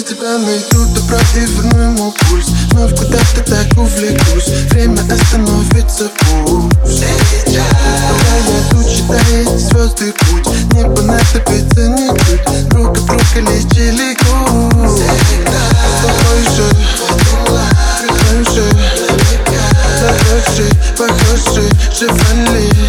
Я тебя найду, добро и верну ему пульс. Вновь куда-то так увлекусь Время остановится пусть. Пока я тут считаю звезды путь. Не понадобится ничуть Друг от друга лечили грусть Такой же, такой же Захожи, похожи, Шевроле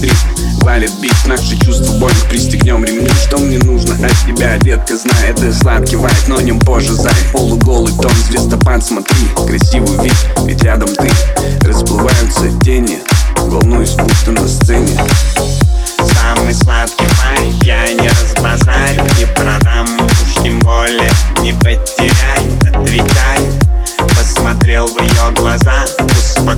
Три валит бит Наши чувства больно пристегнем ремни. Что мне нужно от тебя, детка, знай Это сладкий вайп, но не позже зай Полуголый тон, звездопад, смотри Красивый вид, ведь рядом ты. Расплываются тени Волнуюсь, будто на сцене. Самый сладкий вайп Я не разбазарю, не продам Уж тем более не потеряй. Отвечай Посмотрел в ее глаза Успокоил